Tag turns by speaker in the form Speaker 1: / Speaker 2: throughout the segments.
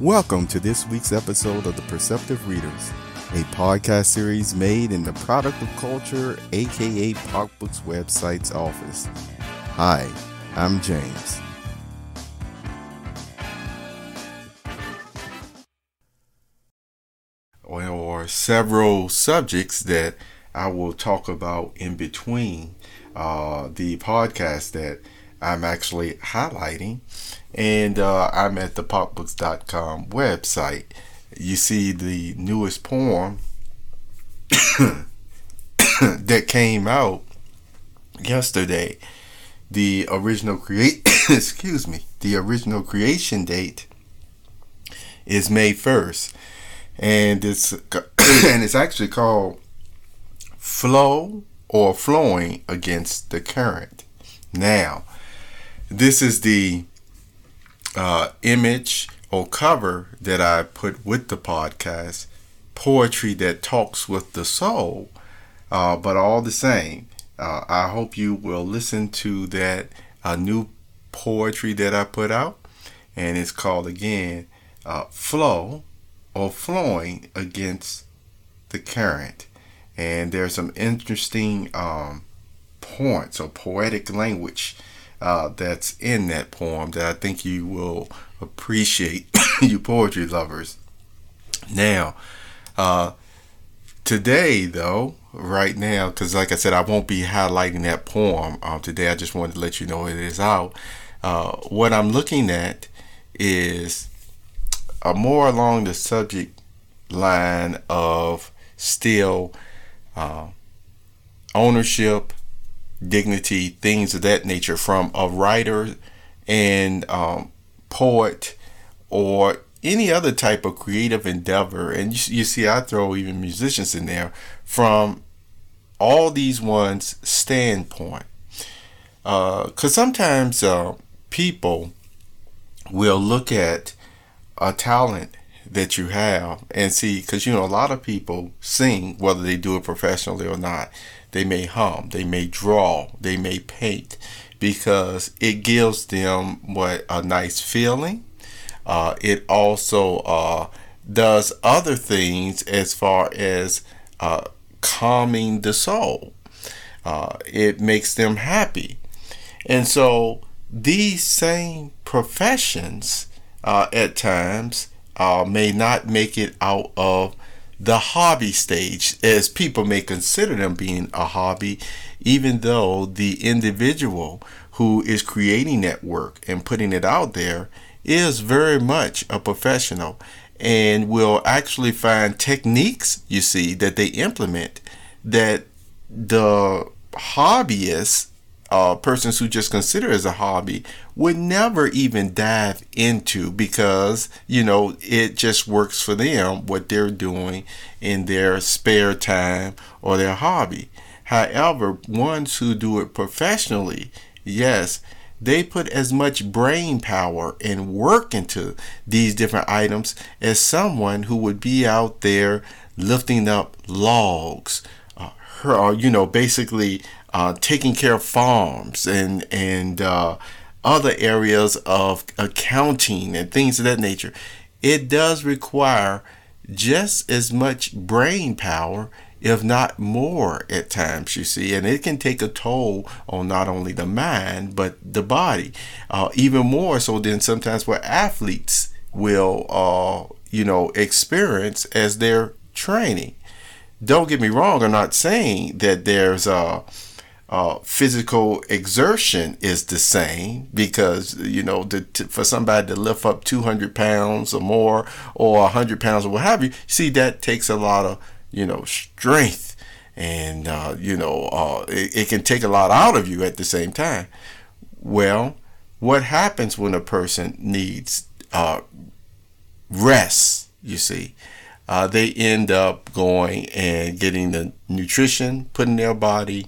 Speaker 1: Welcome to this week's episode of The Perceptive Readers, a podcast series made in the Product of Culture, aka Pop Books website's office. Hi, I'm James. Well, there are several subjects that I will talk about in between uh, the podcast that I'm actually highlighting and uh, I'm at the popbooks.com website. You see the newest poem that came out yesterday. The original create excuse me, the original creation date is May 1st. And it's and it's actually called Flow or Flowing Against the Current. Now, this is the uh, image or cover that I put with the podcast, poetry that talks with the soul. Uh, but all the same, uh, I hope you will listen to that uh, new poetry that I put out, and it's called again uh, "Flow" or "Flowing Against the Current." And there's some interesting um, points or poetic language uh, that's in that poem that I think you will appreciate, you poetry lovers. Now, uh, today, though, right now, because like I said, I won't be highlighting that poem um, today. I just wanted to let you know it is out. Uh, what I'm looking at is more along the subject line of still uh, ownership dignity, things of that nature from a writer and um, poet or any other type of creative endeavor. And you, you, see, I throw even musicians in there from all these ones' standpoint. Because uh, sometimes uh, people will look at a talent that you have and see, because you know, a lot of people sing, whether they do it professionally or not. They may hum, they may draw, they may paint because it gives them what a nice feeling. Uh, it also uh, does other things as far as uh, calming the soul. Uh, it makes them happy. And so these same professions uh, at times uh, may not make it out of the hobby stage, as people may consider them being a hobby, even though the individual who is creating that work and putting it out there is very much a professional and will actually find techniques, you see, that they implement that the hobbyists uh, persons who just consider as a hobby would never even dive into because you know it just works for them what they're doing in their spare time or their hobby. However ones who do it professionally yes they put as much brain power and work into these different items as someone who would be out there lifting up logs uh, or you know basically uh, taking care of farms and and uh, other areas of accounting and things of that nature, it does require just as much brain power, if not more, at times. You see, and it can take a toll on not only the mind but the body, uh, even more so than sometimes what athletes will, uh, you know, experience as they're training. Don't get me wrong. I'm not saying that there's a uh, uh, physical exertion is the same because you know to, to, for somebody to lift up 200 pounds or more or 100 pounds or what have you see that takes a lot of you know strength and uh, you know uh, it, it, can take a lot out of you at the same time. Well what happens when a person needs uh, rest you see? Uh, they end up going and getting the nutrition put in their body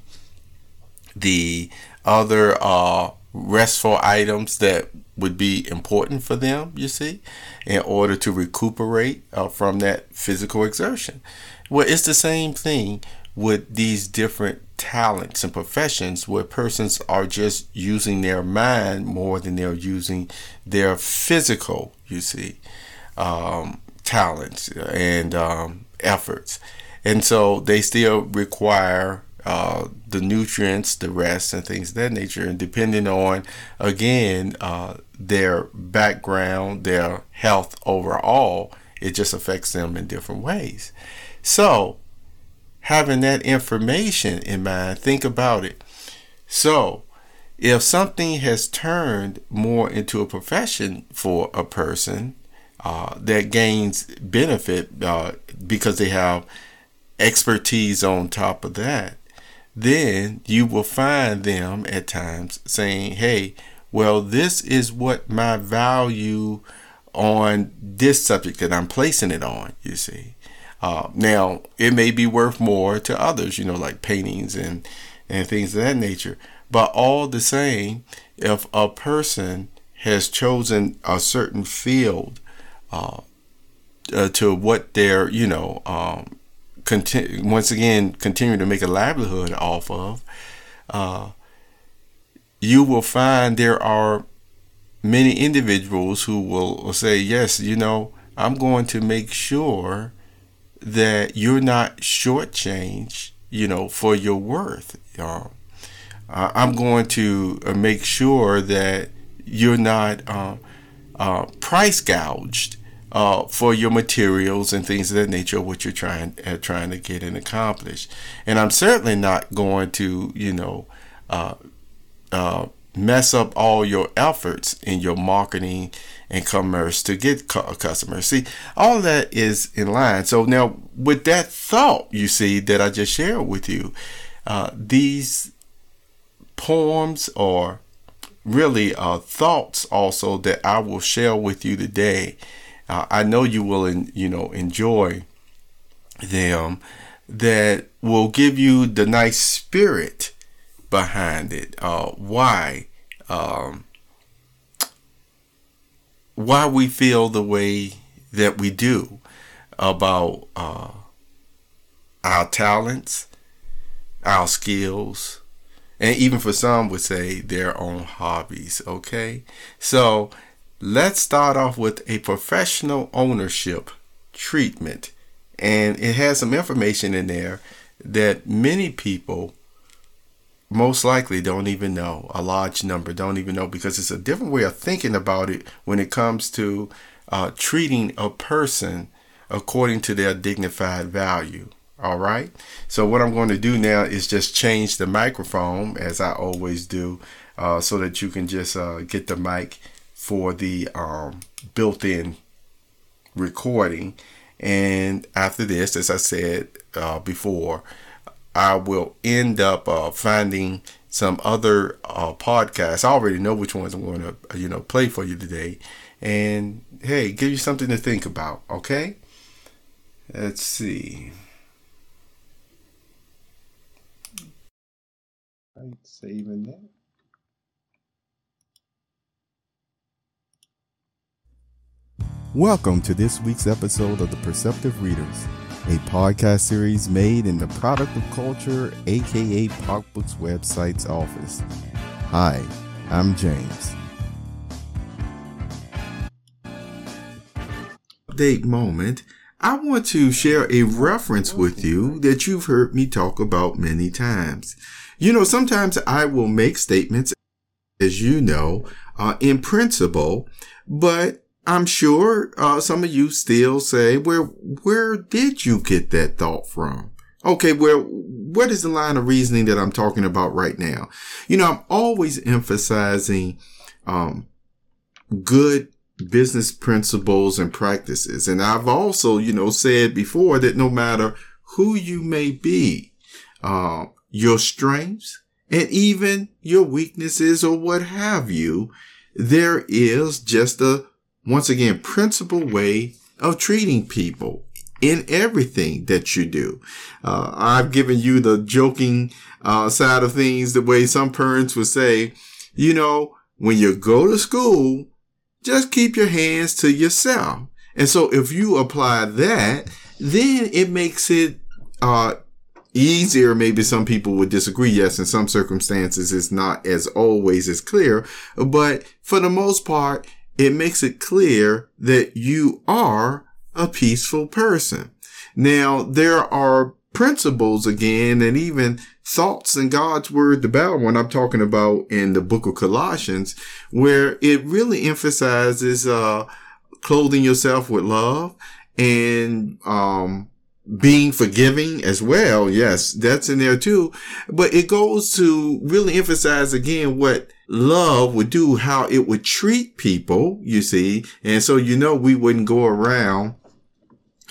Speaker 1: the other uh, restful items that would be important for them, you see, in order to recuperate uh, from that physical exertion. Well, it's the same thing with these different talents and professions where persons are just using their mind more than they're using their physical, you see. um, talents and um, efforts. And so they still require uh, the nutrients, the rest, and things of that nature. And depending on, again, uh, their background, their health overall, it just affects them in different ways. So, having that information in mind, think about it. So, if something has turned more into a profession for a person uh, that gains benefit uh, because they have expertise on top of that, then you will find them at times saying, hey, well, this is what my value on this subject that I'm placing it on, you see. Uh, now, it may be worth more to others, you know, like paintings and, and things of that nature. But all the same, if a person has chosen a certain field uh, uh, to what they're, you know, um, once again continue to make a livelihood off of, uh, you will find there are many individuals who will, will say, yes, you know, I'm going to make sure that you're not shortchanged, you know, for your worth. Uh, I'm going to uh, make sure that you're not uh, uh, price gouged uh, for your materials and things of that nature, what you're trying uh, trying to get and accomplish. And I'm certainly not going to, you know, uh, uh, mess up all your efforts in your marketing and commerce to get customers. See, all that is in line. So now, with that thought, you see that I just shared with you, uh, these poems or really uh, thoughts also that I will share with you today uh, I know you will, in, you know, enjoy them that will give you the nice spirit behind it. Uh, why? Um, why we feel the way that we do about uh, our talents, our skills, and even for some would say their own hobbies. Okay, so Let's start off with a professional ownership treatment. And it has some information in there that many people most likely don't even know. A large number don't even know because it's a different way of thinking about it when it comes to uh, treating a person according to their dignified value. All right. So, what I'm going to do now is just change the microphone as I always do uh, so that you can just uh, get the mic for the um, built-in recording. And after this, as I said uh, before, I will end up uh, finding some other uh, podcasts. I already know which ones I'm going to, you know, play for you today. And hey, give you something to think about. Okay. Let's see. Right, saving that. Welcome to this week's episode of The Perceptive Readers, a podcast series made in the Product of Culture, aka Pop Books website's office. Hi, I'm James. Update moment. I want to share a reference with you that you've heard me talk about many times. You know, sometimes I will make statements, as you know, uh, in principle, but I'm sure uh, some of you still say, "Where where did you get that thought from?" Okay, well, what is the line of reasoning that I'm talking about right now? You know, I'm always emphasizing um, good business principles and practices, and I've also, you know, said before that no matter who you may be, uh, your strengths and even your weaknesses or what have you, there is just a once again, principal way of treating people in everything that you do. Uh, I've given you the joking uh, side of things, the way some parents would say, you know, when you go to school, just keep your hands to yourself. And so if you apply that, then it makes it uh, easier. Maybe some people would disagree. Yes, in some circumstances, it's not as always as clear, but for the most part,
Speaker 2: it makes it clear that you are a peaceful person. Now, there are principles again and even thoughts in God's word about when I'm talking about in the book of Colossians, where it really emphasizes, uh, clothing yourself with love and, um, being forgiving as well. Yes, that's in there too. But it goes to really emphasize again what love would do, how it would treat people, you see. And so, you know, we wouldn't go around,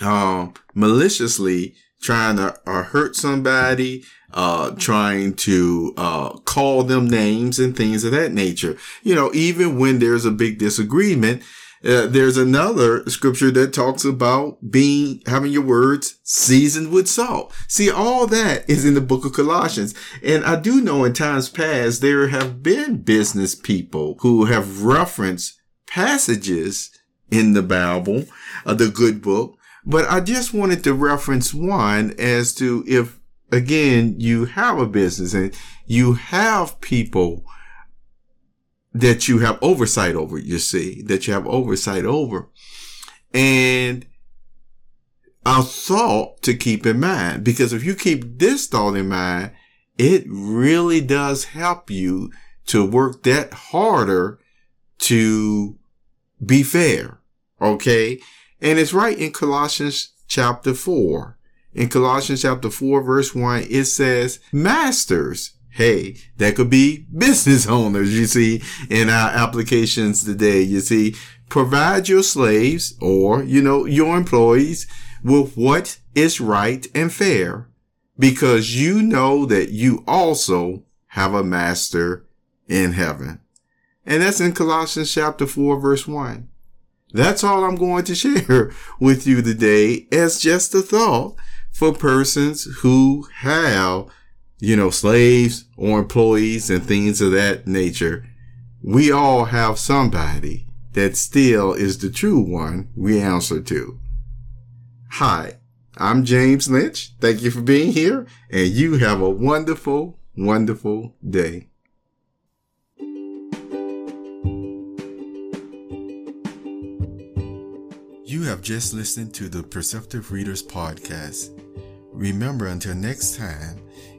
Speaker 2: um, maliciously trying to uh, hurt somebody, uh, trying to, uh, call them names and things of that nature. You know, even when there's a big disagreement, uh, there's another scripture that talks about being, having your words seasoned with salt. See, all that is in the book of Colossians. And I do know in times past, there have been business people who have referenced passages in the Bible, uh, the good book. But I just wanted to reference one as to if, again, you have a business and you have people that you have oversight over, you see, that you have oversight over. And a thought to keep in mind, because if you keep this thought in mind, it really does help you to work that harder to be fair. Okay. And it's right in Colossians chapter four. In Colossians chapter four, verse one, it says, masters, Hey, that could be business owners, you see, in our applications today. You see, provide your slaves or, you know, your employees with what is right and fair because you know that you also have a master in heaven. And that's in Colossians chapter 4 verse 1. That's all I'm going to share with you today as just a thought for persons who have you know, slaves or employees and things of that nature, we all have somebody that still is the true one we answer to. Hi, I'm James Lynch. Thank you for being here and you have a wonderful, wonderful day.
Speaker 1: You have just listened to the Perceptive Readers Podcast. Remember, until next time,